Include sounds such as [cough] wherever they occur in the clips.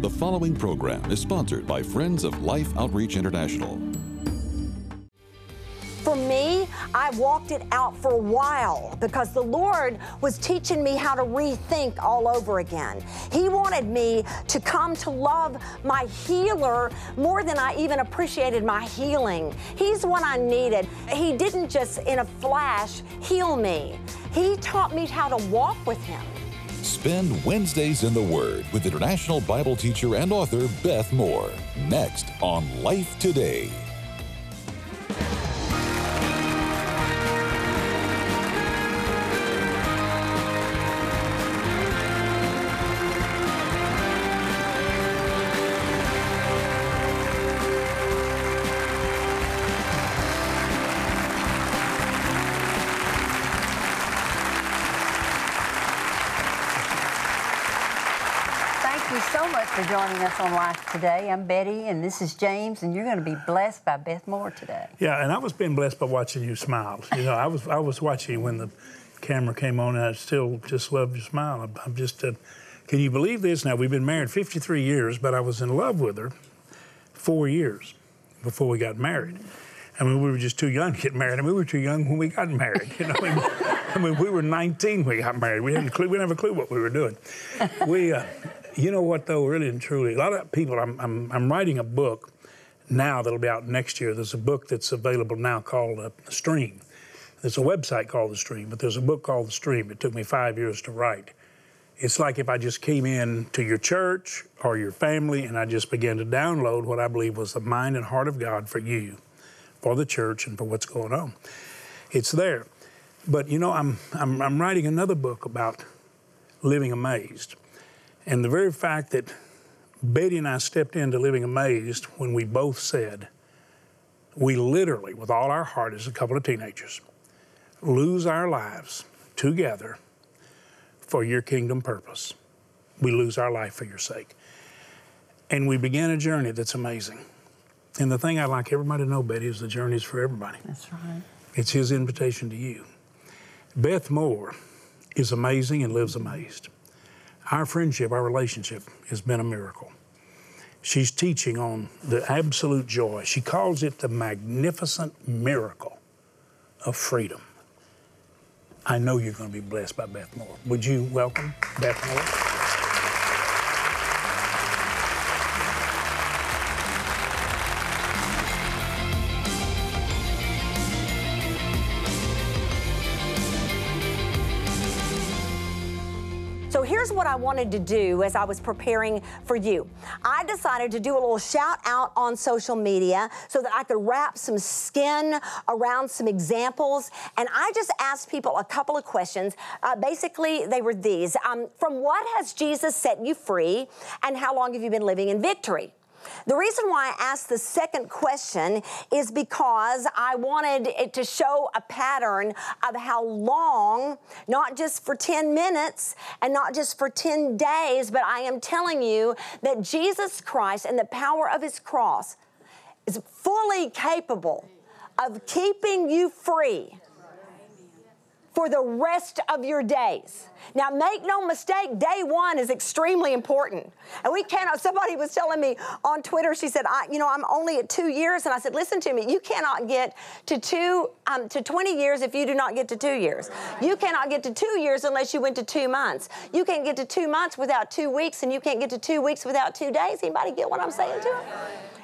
The following program is sponsored by Friends of Life Outreach International. For me, I walked it out for a while because the Lord was teaching me how to rethink all over again. He wanted me to come to love my healer more than I even appreciated my healing. He's what I needed. He didn't just in a flash heal me, He taught me how to walk with Him. Spend Wednesdays in the Word with international Bible teacher and author Beth Moore. Next on Life Today. Much for joining us on Life Today. I'm Betty, and this is James, and you're going to be blessed by Beth Moore today. Yeah, and I was being blessed by watching you smile. You know, I was I was watching you when the camera came on, and I still just love your smile. I'm, I'm just, uh, can you believe this? Now we've been married 53 years, but I was in love with her four years before we got married. I mean, we were just too young to get married. I mean, we were too young when we got married. You know, [laughs] I mean, I mean we were 19 when we got married. We hadn't a clue. We didn't have a clue what we were doing. We, uh, you know what though, really and truly, a lot of people. I'm, I'm, I'm writing a book now that'll be out next year. There's a book that's available now called uh, Stream. There's a website called The Stream, but there's a book called The Stream. It took me five years to write. It's like if I just came in to your church or your family and I just began to download what I believe was the mind and heart of God for you, for the church, and for what's going on. It's there. But you know, I'm, I'm, I'm writing another book about living amazed. And the very fact that Betty and I stepped into living amazed when we both said, we literally, with all our heart as a couple of teenagers, lose our lives together for your kingdom purpose. We lose our life for your sake. And we began a journey that's amazing. And the thing I'd like everybody to know, Betty, is the journey is for everybody. That's right. It's his invitation to you. Beth Moore is amazing and lives amazed. Our friendship, our relationship has been a miracle. She's teaching on the absolute joy. She calls it the magnificent miracle of freedom. I know you're going to be blessed by Beth Moore. Would you welcome Beth Moore? Wanted to do as I was preparing for you. I decided to do a little shout out on social media so that I could wrap some skin around some examples. And I just asked people a couple of questions. Uh, basically, they were these um, From what has Jesus set you free, and how long have you been living in victory? The reason why I asked the second question is because I wanted it to show a pattern of how long, not just for 10 minutes and not just for 10 days, but I am telling you that Jesus Christ and the power of his cross is fully capable of keeping you free for the rest of your days. Now, make no mistake, day one is extremely important. And we cannot, somebody was telling me on Twitter, she said, I, you know, I'm only at two years. And I said, listen to me, you cannot get to two, um, to 20 years if you do not get to two years. You cannot get to two years unless you went to two months. You can't get to two months without two weeks, and you can't get to two weeks without two days. Anybody get what I'm saying to them?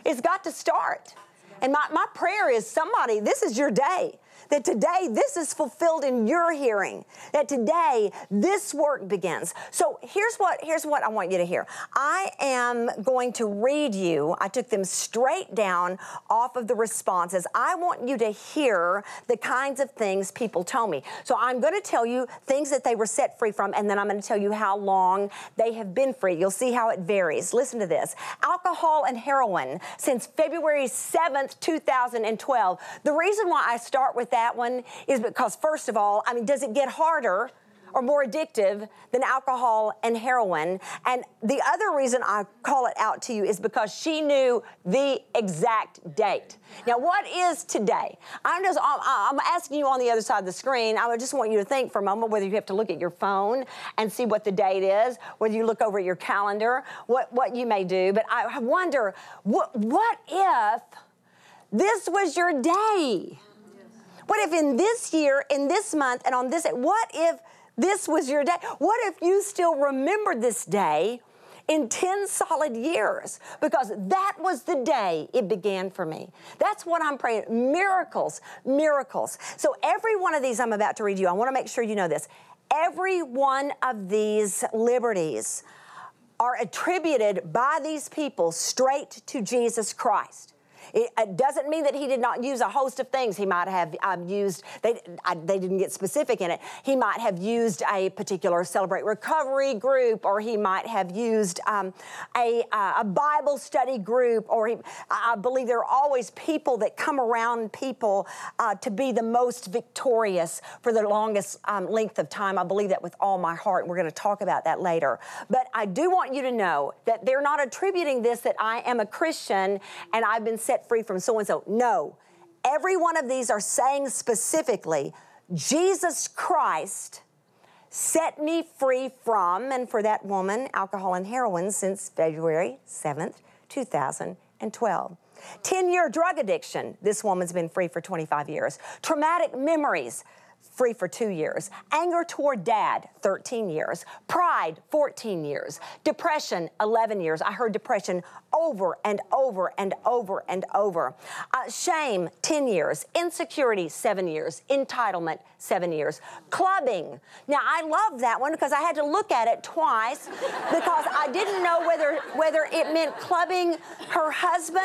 It's got to start. And my, my prayer is somebody, this is your day that today this is fulfilled in your hearing that today this work begins. So here's what here's what i want you to hear. I am going to read you i took them straight down off of the responses. I want you to hear the kinds of things people tell me. So i'm going to tell you things that they were set free from and then i'm going to tell you how long they have been free. You'll see how it varies. Listen to this. Alcohol and heroin since february 7th 2012 the reason why i start with that one is because, first of all, I mean, does it get harder? Or more addictive than alcohol and heroin. And the other reason I call it out to you is because she knew the exact date. Now, what is today? I'm just I'm asking you on the other side of the screen. I just want you to think for a moment whether you have to look at your phone and see what the date is, whether you look over at your calendar, what what you may do. But I wonder what what if this was your day? What if in this year, in this month, and on this, day, what if this was your day? What if you still remember this day in 10 solid years? Because that was the day it began for me. That's what I'm praying. Miracles, miracles. So every one of these I'm about to read you, I want to make sure you know this. Every one of these liberties are attributed by these people straight to Jesus Christ. It doesn't mean that he did not use a host of things. He might have um, used, they, I, they didn't get specific in it. He might have used a particular Celebrate Recovery group, or he might have used um, a, uh, a Bible study group, or he, I believe there are always people that come around people uh, to be the most victorious for the longest um, length of time. I believe that with all my heart. We're going to talk about that later. But I do want you to know that they're not attributing this that I am a Christian and I've been set free from so and so. No. Every one of these are saying specifically, Jesus Christ set me free from, and for that woman, alcohol and heroin since February 7th, 2012. 10 year drug addiction. This woman's been free for 25 years. Traumatic memories free for two years. Anger toward dad, 13 years. Pride, 14 years. Depression, 11 years. I heard depression over and over and over and over. Uh, shame, 10 years. Insecurity, seven years. Entitlement, seven years. Clubbing. Now, I love that one because I had to look at it twice [laughs] because I didn't know whether, whether it meant clubbing her husband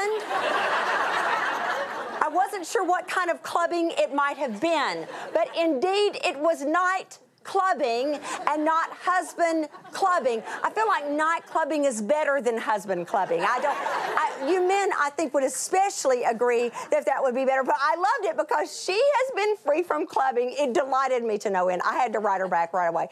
wasn't sure what kind of clubbing it might have been, but indeed it was night clubbing and not husband clubbing. I feel like night clubbing is better than husband clubbing. I don't, I, you men, I think, would especially agree that that would be better. But I loved it because she has been free from clubbing. It delighted me to no end. I had to write her back right away.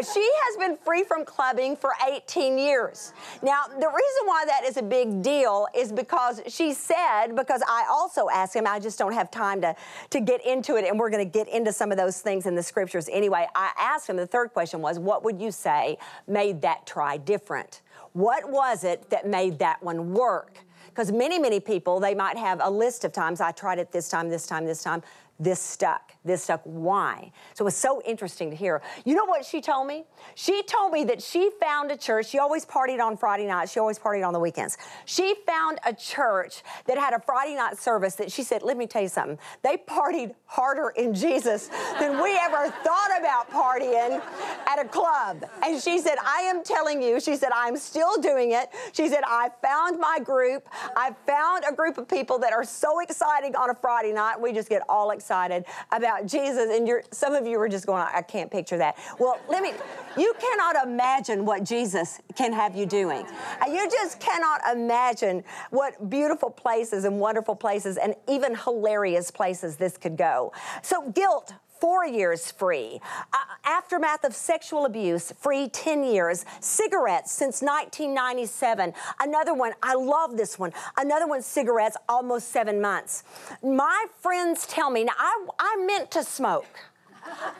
She has been free from clubbing for 18 years. Now, the reason why that is a big deal is because she said, because I also asked him, I just don't have time to, to get into it, and we're going to get into some of those things in the scriptures anyway. I asked him, the third question was, what would you say made that try different? What was it that made that one work? Because many, many people, they might have a list of times I tried it this time, this time, this time. This stuck. This stuck. Why? So it was so interesting to hear. You know what she told me? She told me that she found a church. She always partied on Friday nights. She always partied on the weekends. She found a church that had a Friday night service that she said, let me tell you something. They partied harder in Jesus than we ever thought about partying at a club. And she said, I am telling you, she said, I'm still doing it. She said, I found my group. I found a group of people that are so exciting on a Friday night. We just get all excited excited about Jesus, and you're, some of you are just going, I can't picture that. Well, let me, you cannot imagine what Jesus can have you doing. Uh, you just cannot imagine what beautiful places and wonderful places and even hilarious places this could go. So, guilt, four years free. Uh, aftermath of sexual abuse, free 10 years. Cigarettes since 1997. Another one, I love this one. Another one, cigarettes, almost seven months. My friends tell me, now I, I meant to smoke.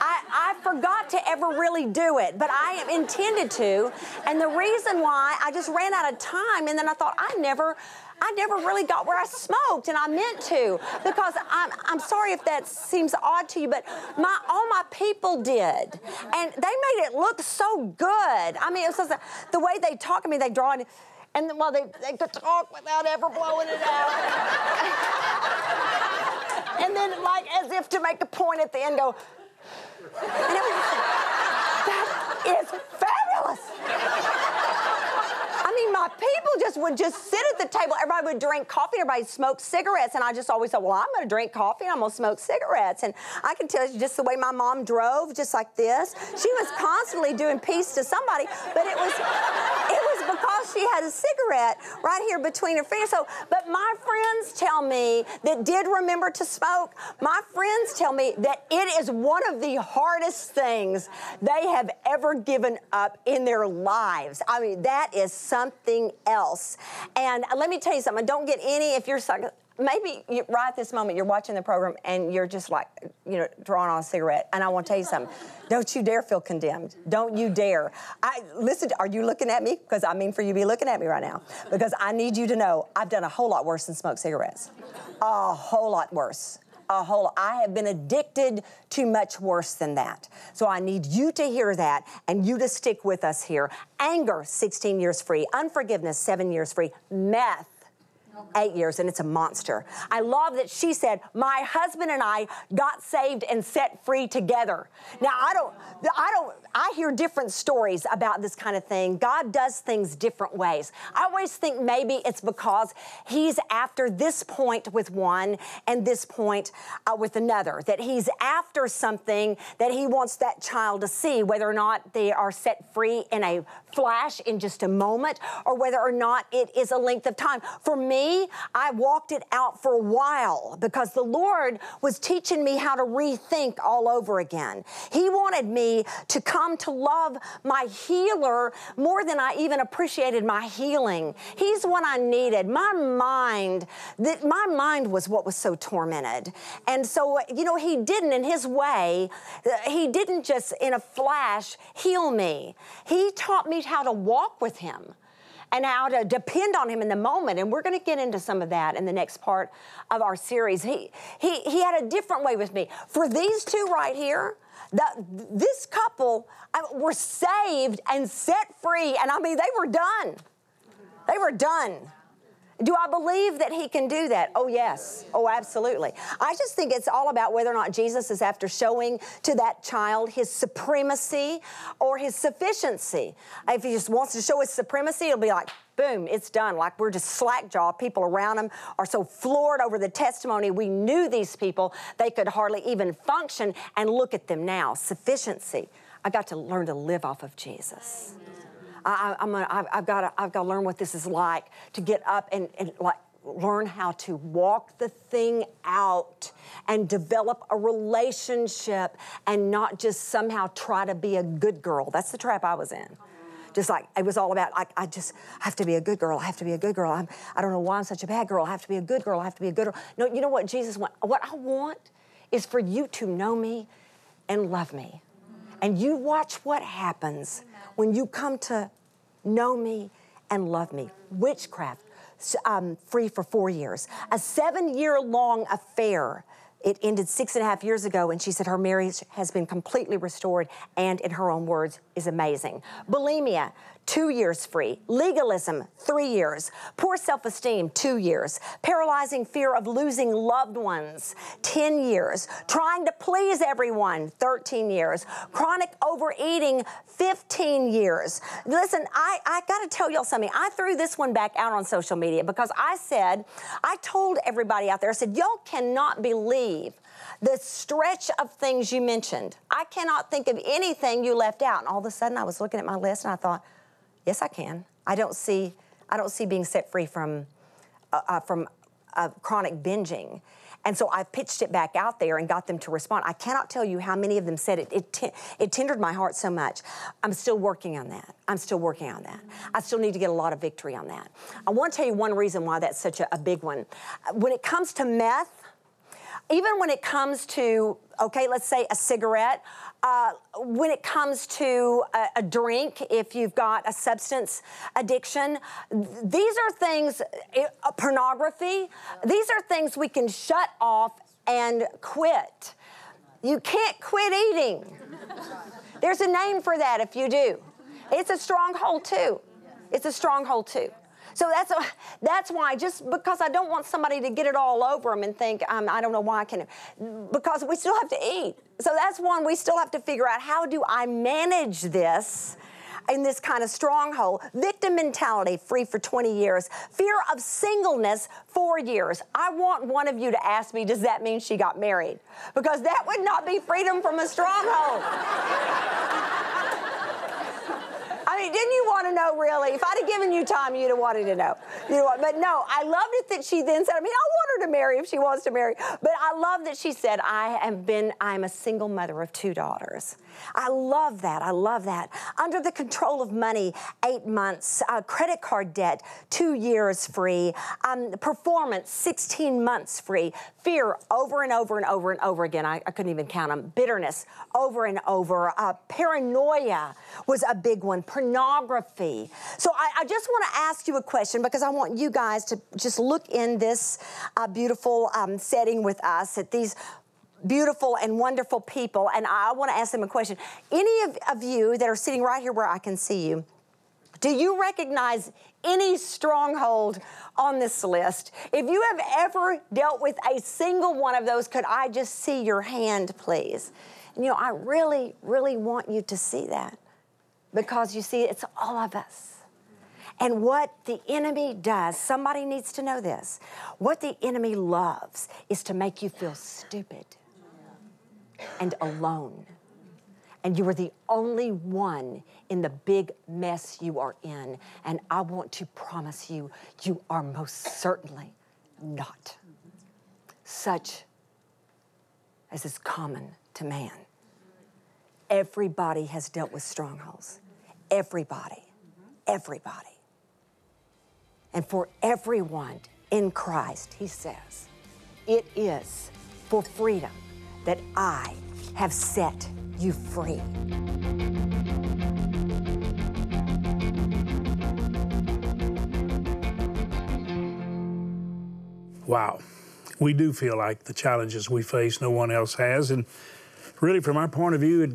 I, I, forgot to ever really do it, but I intended to. And the reason why I just ran out of time, and then I thought, I never, I never really got where I smoked, and I meant to because I'm, I'm sorry if that seems odd to you, but my all my people did, and they made it look so good. I mean, it was just, the way they talk to me, they draw it, and well, they, they could talk without ever blowing it out. [laughs] and then, like, as if to make a point at the end, go, and it was, that is people just would just sit at the table. Everybody would drink coffee. Everybody smoked cigarettes. And I just always thought, well, I'm going to drink coffee and I'm going to smoke cigarettes. And I can tell you just the way my mom drove, just like this. She was constantly doing peace to somebody, but it was, it was because she had a cigarette right here between her fingers. So, but my friends tell me that did remember to smoke. My friends tell me that it is one of the hardest things they have ever given up in their lives. I mean, that is something else. And let me tell you something. Don't get any if you're maybe you, right at this moment you're watching the program and you're just like, you know, drawing on a cigarette. And I want to tell you something. Don't you dare feel condemned. Don't you dare. I listen. Are you looking at me? Because I mean for you to be looking at me right now. Because I need you to know I've done a whole lot worse than smoke cigarettes. A whole lot worse. A whole. I have been addicted to much worse than that. So I need you to hear that and you to stick with us here. Anger, 16 years free. Unforgiveness, seven years free. Meth eight years, and it's a monster. I love that she said, My husband and I got saved and set free together. Now, I don't, I don't, I hear different stories about this kind of thing. God does things different ways. I always think maybe it's because He's after this point with one and this point uh, with another, that He's after something that He wants that child to see, whether or not they are set free in a flash in just a moment or whether or not it is a length of time. For me, I walked it out for a while because the Lord was teaching me how to rethink all over again. He wanted me to come to love my healer more than I even appreciated my healing. He's what I needed. My mind, that my mind was what was so tormented. And so, you know, he didn't in his way, uh, he didn't just in a flash heal me. He taught me how to walk with Him and how to depend on him in the moment. And we're going to get into some of that in the next part of our series. He, he, he had a different way with me. For these two right here, the, this couple I, were saved and set free. And I mean, they were done. They were done. Do I believe that he can do that? Oh, yes. Oh, absolutely. I just think it's all about whether or not Jesus is after showing to that child his supremacy or his sufficiency. If he just wants to show his supremacy, it'll be like, boom, it's done. Like we're just slackjaw. People around him are so floored over the testimony. We knew these people, they could hardly even function. And look at them now. Sufficiency. I got to learn to live off of Jesus. I, am gonna, I've, I've got to, I've got to learn what this is like to get up and, and like learn how to walk the thing out and develop a relationship and not just somehow try to be a good girl. That's the trap I was in. Just like it was all about, like, I just have to be a good girl. I have to be a good girl. I'm, I don't know why I'm such a bad girl. I have to be a good girl. I have to be a good girl. No, you know what Jesus wants? What I want is for you to know me and love me. And you watch what happens when you come to know me and love me. Witchcraft, um, free for four years. A seven year long affair. It ended six and a half years ago, and she said her marriage has been completely restored and, in her own words, is amazing. Bulimia, two years free. Legalism, three years. Poor self esteem, two years. Paralyzing fear of losing loved ones, 10 years. Trying to please everyone, 13 years. Chronic overeating, 15 years. Listen, I, I got to tell y'all something. I threw this one back out on social media because I said, I told everybody out there, I said, y'all cannot believe the stretch of things you mentioned. I cannot think of anything you left out. And all of a sudden, I was looking at my list and I thought, Yes, I can. I don't see, I don't see being set free from, uh, uh, from uh, chronic binging. And so I pitched it back out there and got them to respond. I cannot tell you how many of them said it. It, t- it tendered my heart so much. I'm still working on that. I'm still working on that. I still need to get a lot of victory on that. I want to tell you one reason why that's such a, a big one. When it comes to meth, even when it comes to, okay, let's say a cigarette, uh, when it comes to a, a, drink, if you've got a substance addiction, these are things, uh, pornography, these are things we can shut off and quit. You can't quit eating. [laughs] There's a name for that if you do. It's a stronghold too. It's a stronghold too. So that's a, that's why just because I don't want somebody to get it all over them and think um, I don't know why I can, because we still have to eat. So that's one we still have to figure out how do I manage this in this kind of stronghold. Victim mentality, free for 20 years. Fear of singleness, four years. I want one of you to ask me, does that mean she got married? Because that would not be freedom from a stronghold. [laughs] I mean, didn't you want to know really? If I'd have given you time, you'd have wanted to know. You know, but no, I loved it that she then said, I mean, I want her to marry if she wants to marry. But I love that she said, I have been, I'm a single mother of two daughters. I love that. I love that. Under the control of money, eight months. Uh, credit card debt, two years free. Um, performance, 16 months free. Fear, over and over and over and over again. I, I couldn't even count them. Bitterness, over and over. Uh, paranoia was a big one. Pornography. So I, I just want to ask you a question because I want you guys to just look in this uh, beautiful um, setting with us at these beautiful and wonderful people. And I want to ask them a question. Any of, of you that are sitting right here where I can see you, do you recognize any stronghold on this list? If you have ever dealt with a single one of those, could I just see your hand, please? And you know, I really, really want you to see that because you see, it's all of us. And what the enemy does, somebody needs to know this. What the enemy loves is to make you feel stupid and alone. And you are the only one in the big mess you are in. And I want to promise you, you are most certainly not such as is common to man. Everybody has dealt with strongholds. Everybody. Everybody. And for everyone in Christ, he says, it is for freedom that I have set you free. Wow. We do feel like the challenges we face no one else has. And really, from our point of view, it,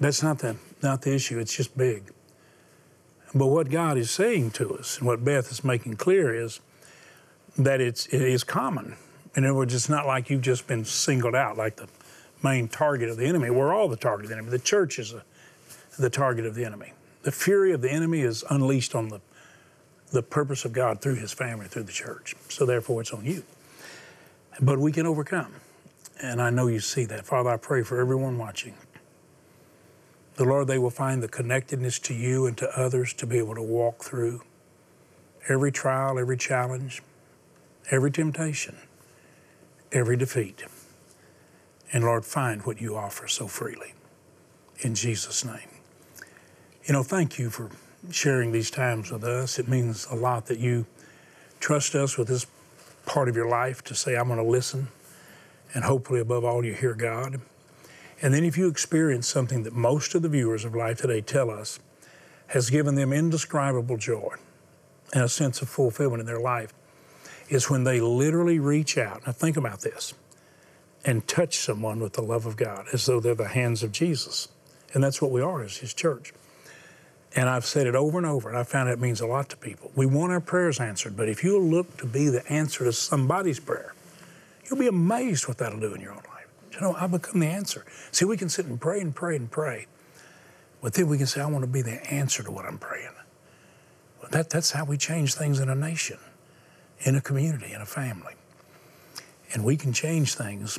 that's not the, not the issue. It's just big. But what God is saying to us, and what Beth is making clear, is that it's, it is common. In other words, it's not like you've just been singled out, like the main target of the enemy. We're all the target of the enemy. The church is a, the target of the enemy. The fury of the enemy is unleashed on the, the purpose of God through his family, through the church. So therefore, it's on you. But we can overcome. And I know you see that. Father, I pray for everyone watching. The Lord, they will find the connectedness to you and to others to be able to walk through every trial, every challenge, every temptation, every defeat. And Lord, find what you offer so freely. In Jesus' name. You know, thank you for sharing these times with us. It means a lot that you trust us with this part of your life to say, I'm going to listen. And hopefully, above all, you hear God. And then if you experience something that most of the viewers of Life Today tell us has given them indescribable joy and a sense of fulfillment in their life, is when they literally reach out. Now, think about this and touch someone with the love of God as though they're the hands of Jesus. And that's what we are as His church. And I've said it over and over, and I found it means a lot to people. We want our prayers answered, but if you'll look to be the answer to somebody's prayer, you'll be amazed what that'll do in your own life. You know, I become the answer. See, we can sit and pray and pray and pray, but then we can say, I want to be the answer to what I'm praying. Well, that, that's how we change things in a nation, in a community, in a family. And we can change things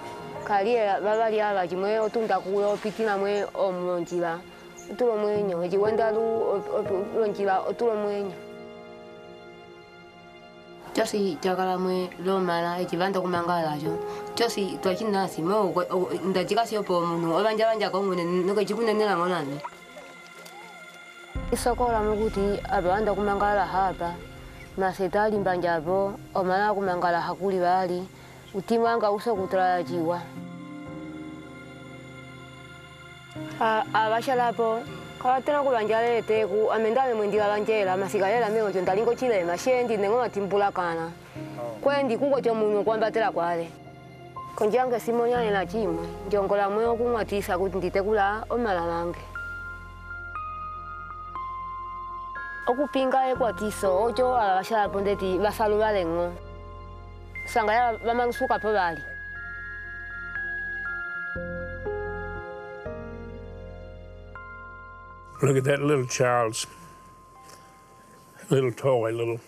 kalie vavaliava cimue otunda kulo opitĩla mue olonjila otulo mueño eci wenda lu olonjila otulo mueño cosi ca kala mue lomãla eci vanda okumanga laco cosi tua ci nasi mo nda ci kasi opo omunu ovanja vanja kongune noke ci kuneneleñgo lame isokola mukuti ava vanda okumanga laha apa maseta alimbanja vo omãla okumanga laha kuli vali utima wanga uso okutulala ciwa avaxalapo kavatẽla okuvanja lele teku ame ndame mwe ndivavanjela masika lela mee oco nda linga ocilema ciendi ndeñgo matimbulakãla kuendi kuko oco muno okuambatela kuale konji yange simonyalela cimue njongola mue okumwatisa kuti ndi tekula omala mange okupinga ekwatiso oco avavaxalapo ndeti vasaluva leñgo bali Look at that little child's little toy, little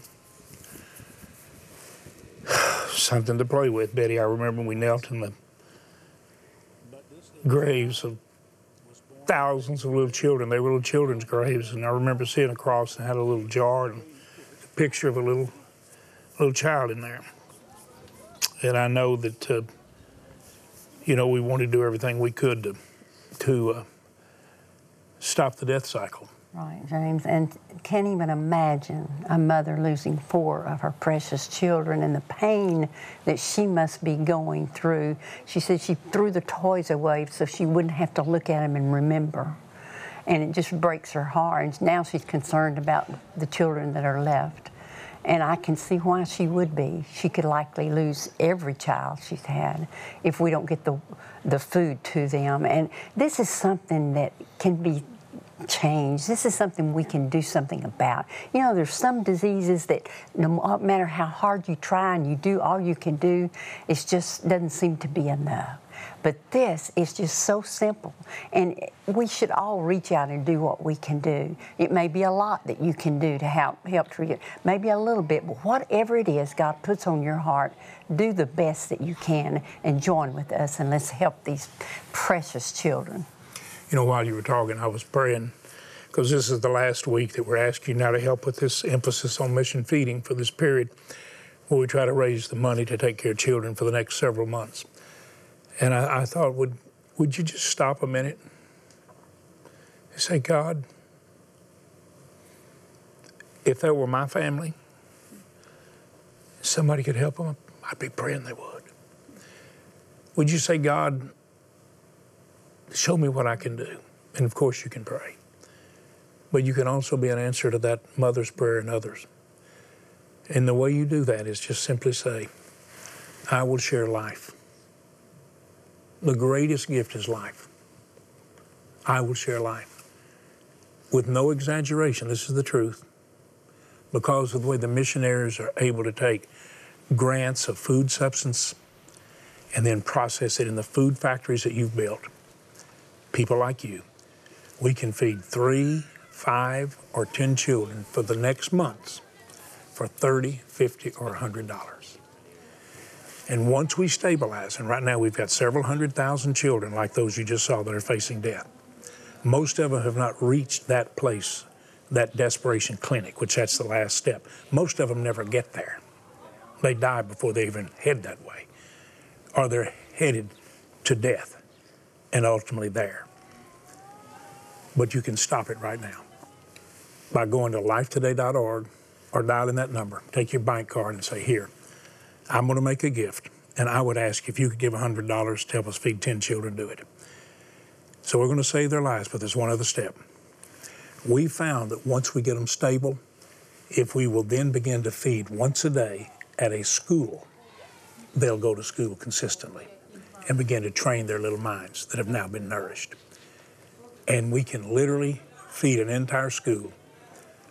[sighs] something to play with, Betty. I remember we knelt in the graves of thousands of little children. They were little children's graves, and I remember seeing a cross and had a little jar and a picture of a little little child in there. And I know that uh, you know we wanted to do everything we could to to uh, stop the death cycle. Right, James, and can't even imagine a mother losing four of her precious children and the pain that she must be going through. She said she threw the toys away so she wouldn't have to look at them and remember. And it just breaks her heart. And now she's concerned about the children that are left. And I can see why she would be. She could likely lose every child she's had if we don't get the, the food to them. And this is something that can be changed. This is something we can do something about. You know, there's some diseases that no uh, matter how hard you try and you do all you can do, it just doesn't seem to be enough. But this is just so simple. And we should all reach out and do what we can do. It may be a lot that you can do to help help treat it. Maybe a little bit, but whatever it is God puts on your heart, do the best that you can and join with us and let's help these precious children. You know, while you were talking, I was praying because this is the last week that we're asking you now to help with this emphasis on mission feeding for this period where we try to raise the money to take care of children for the next several months. And I, I thought, would, would you just stop a minute and say, God, if that were my family, somebody could help them, I'd be praying they would. Would you say, God, show me what I can do? And of course, you can pray. But you can also be an answer to that mother's prayer and others. And the way you do that is just simply say, I will share life. The greatest gift is life. I will share life. With no exaggeration, this is the truth. Because of the way the missionaries are able to take grants of food substance and then process it in the food factories that you've built, people like you, we can feed three, five, or 10 children for the next months for 30, 50, or $100. And once we stabilize, and right now we've got several hundred thousand children like those you just saw that are facing death, most of them have not reached that place, that desperation clinic, which that's the last step. Most of them never get there. They die before they even head that way, or they're headed to death and ultimately there. But you can stop it right now by going to lifetoday.org or dialing that number. Take your bank card and say, Here, I'm going to make a gift. And I would ask if you could give $100 to help us feed 10 children, do it. So we're going to save their lives, but there's one other step. We found that once we get them stable, if we will then begin to feed once a day at a school, they'll go to school consistently and begin to train their little minds that have now been nourished. And we can literally feed an entire school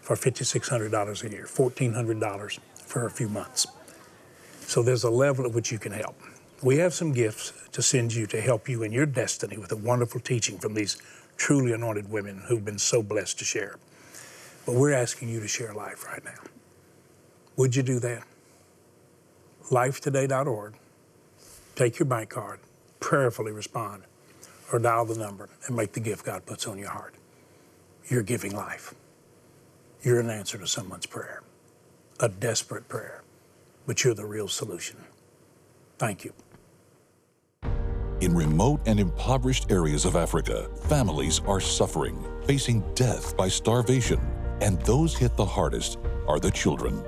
for $5,600 a year, $1,400 for a few months. So there's a level at which you can help. We have some gifts to send you to help you in your destiny with a wonderful teaching from these truly anointed women who've been so blessed to share. But we're asking you to share life right now. Would you do that? Lifetoday.org. Take your bank card, prayerfully respond, or dial the number and make the gift God puts on your heart. You're giving life. You're an answer to someone's prayer, a desperate prayer but you're the real solution. Thank you. In remote and impoverished areas of Africa, families are suffering, facing death by starvation, and those hit the hardest are the children.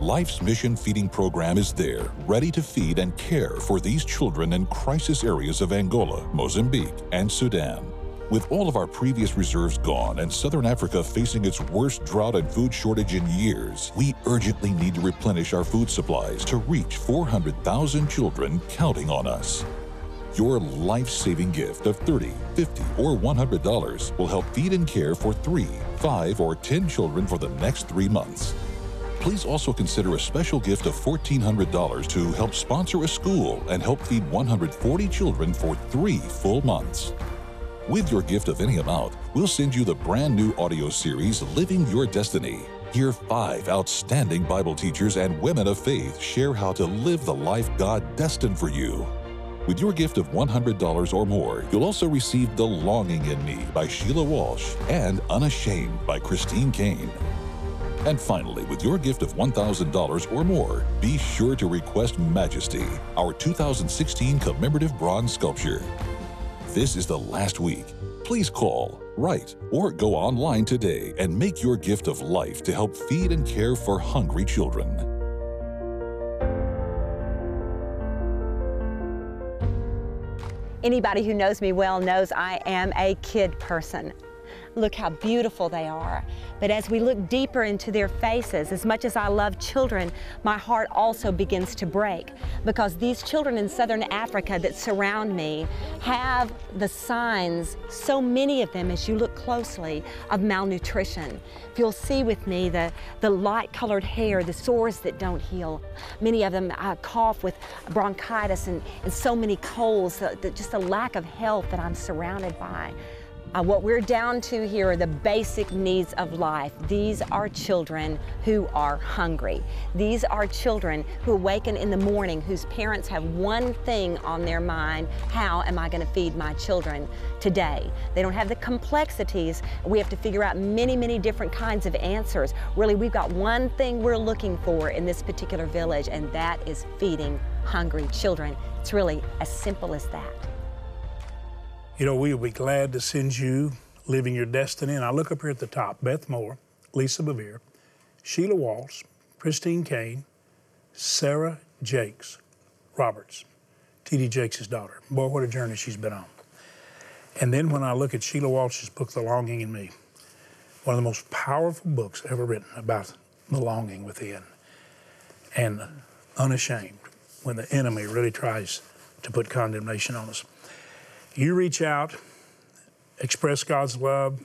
Life's Mission Feeding Program is there, ready to feed and care for these children in crisis areas of Angola, Mozambique, and Sudan. With all of our previous reserves gone and Southern Africa facing its worst drought and food shortage in years, we urgently need to replenish our food supplies to reach 400,000 children counting on us. Your life saving gift of $30, $50, or $100 will help feed and care for three, five, or 10 children for the next three months. Please also consider a special gift of $1,400 to help sponsor a school and help feed 140 children for three full months. With your gift of any amount, we'll send you the brand new audio series Living Your Destiny. Hear five outstanding Bible teachers and women of faith share how to live the life God destined for you. With your gift of $100 or more, you'll also receive The Longing in Me by Sheila Walsh and Unashamed by Christine Caine. And finally, with your gift of $1,000 or more, be sure to request Majesty, our 2016 commemorative bronze sculpture. This is the last week. Please call, write, or go online today and make your gift of life to help feed and care for hungry children. Anybody who knows me well knows I am a kid person. Look how beautiful they are. But as we look deeper into their faces, as much as I love children, my heart also begins to break because these children in southern Africa that surround me have the signs, so many of them as you look closely, of malnutrition. If you'll see with me the, the light colored hair, the sores that don't heal. Many of them uh, cough with bronchitis and, and so many colds, uh, just a lack of health that I'm surrounded by. Uh, what we're down to here are the basic needs of life. These are children who are hungry. These are children who awaken in the morning whose parents have one thing on their mind how am I going to feed my children today? They don't have the complexities. We have to figure out many, many different kinds of answers. Really, we've got one thing we're looking for in this particular village, and that is feeding hungry children. It's really as simple as that. You know, we will be glad to send you Living Your Destiny. And I look up here at the top Beth Moore, Lisa Bevere, Sheila Walsh, Christine Caine, Sarah Jakes Roberts, T.D. Jakes' daughter. Boy, what a journey she's been on. And then when I look at Sheila Walsh's book, The Longing in Me, one of the most powerful books ever written about the longing within and unashamed when the enemy really tries to put condemnation on us. You reach out, express God's love.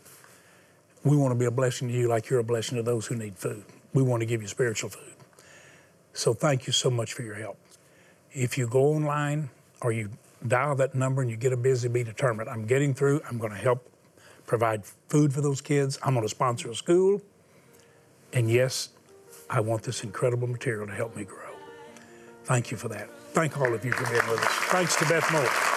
We want to be a blessing to you like you're a blessing to those who need food. We want to give you spiritual food. So thank you so much for your help. If you go online or you dial that number and you get a busy bee determined, I'm getting through, I'm going to help provide food for those kids, I'm going to sponsor a school, and yes, I want this incredible material to help me grow. Thank you for that. Thank all of you for being with us. Thanks to Beth Moore.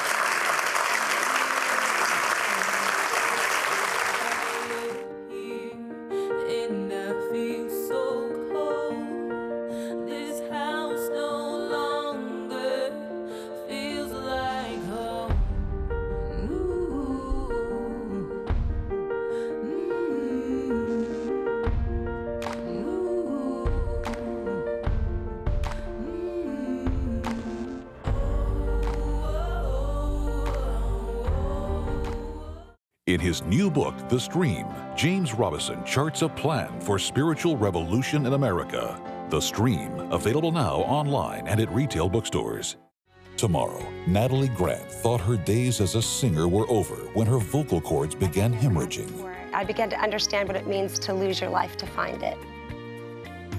In his new book, The Stream, James Robison charts a plan for spiritual revolution in America. The Stream, available now online and at retail bookstores. Tomorrow, Natalie Grant thought her days as a singer were over when her vocal cords began hemorrhaging. I began to understand what it means to lose your life to find it.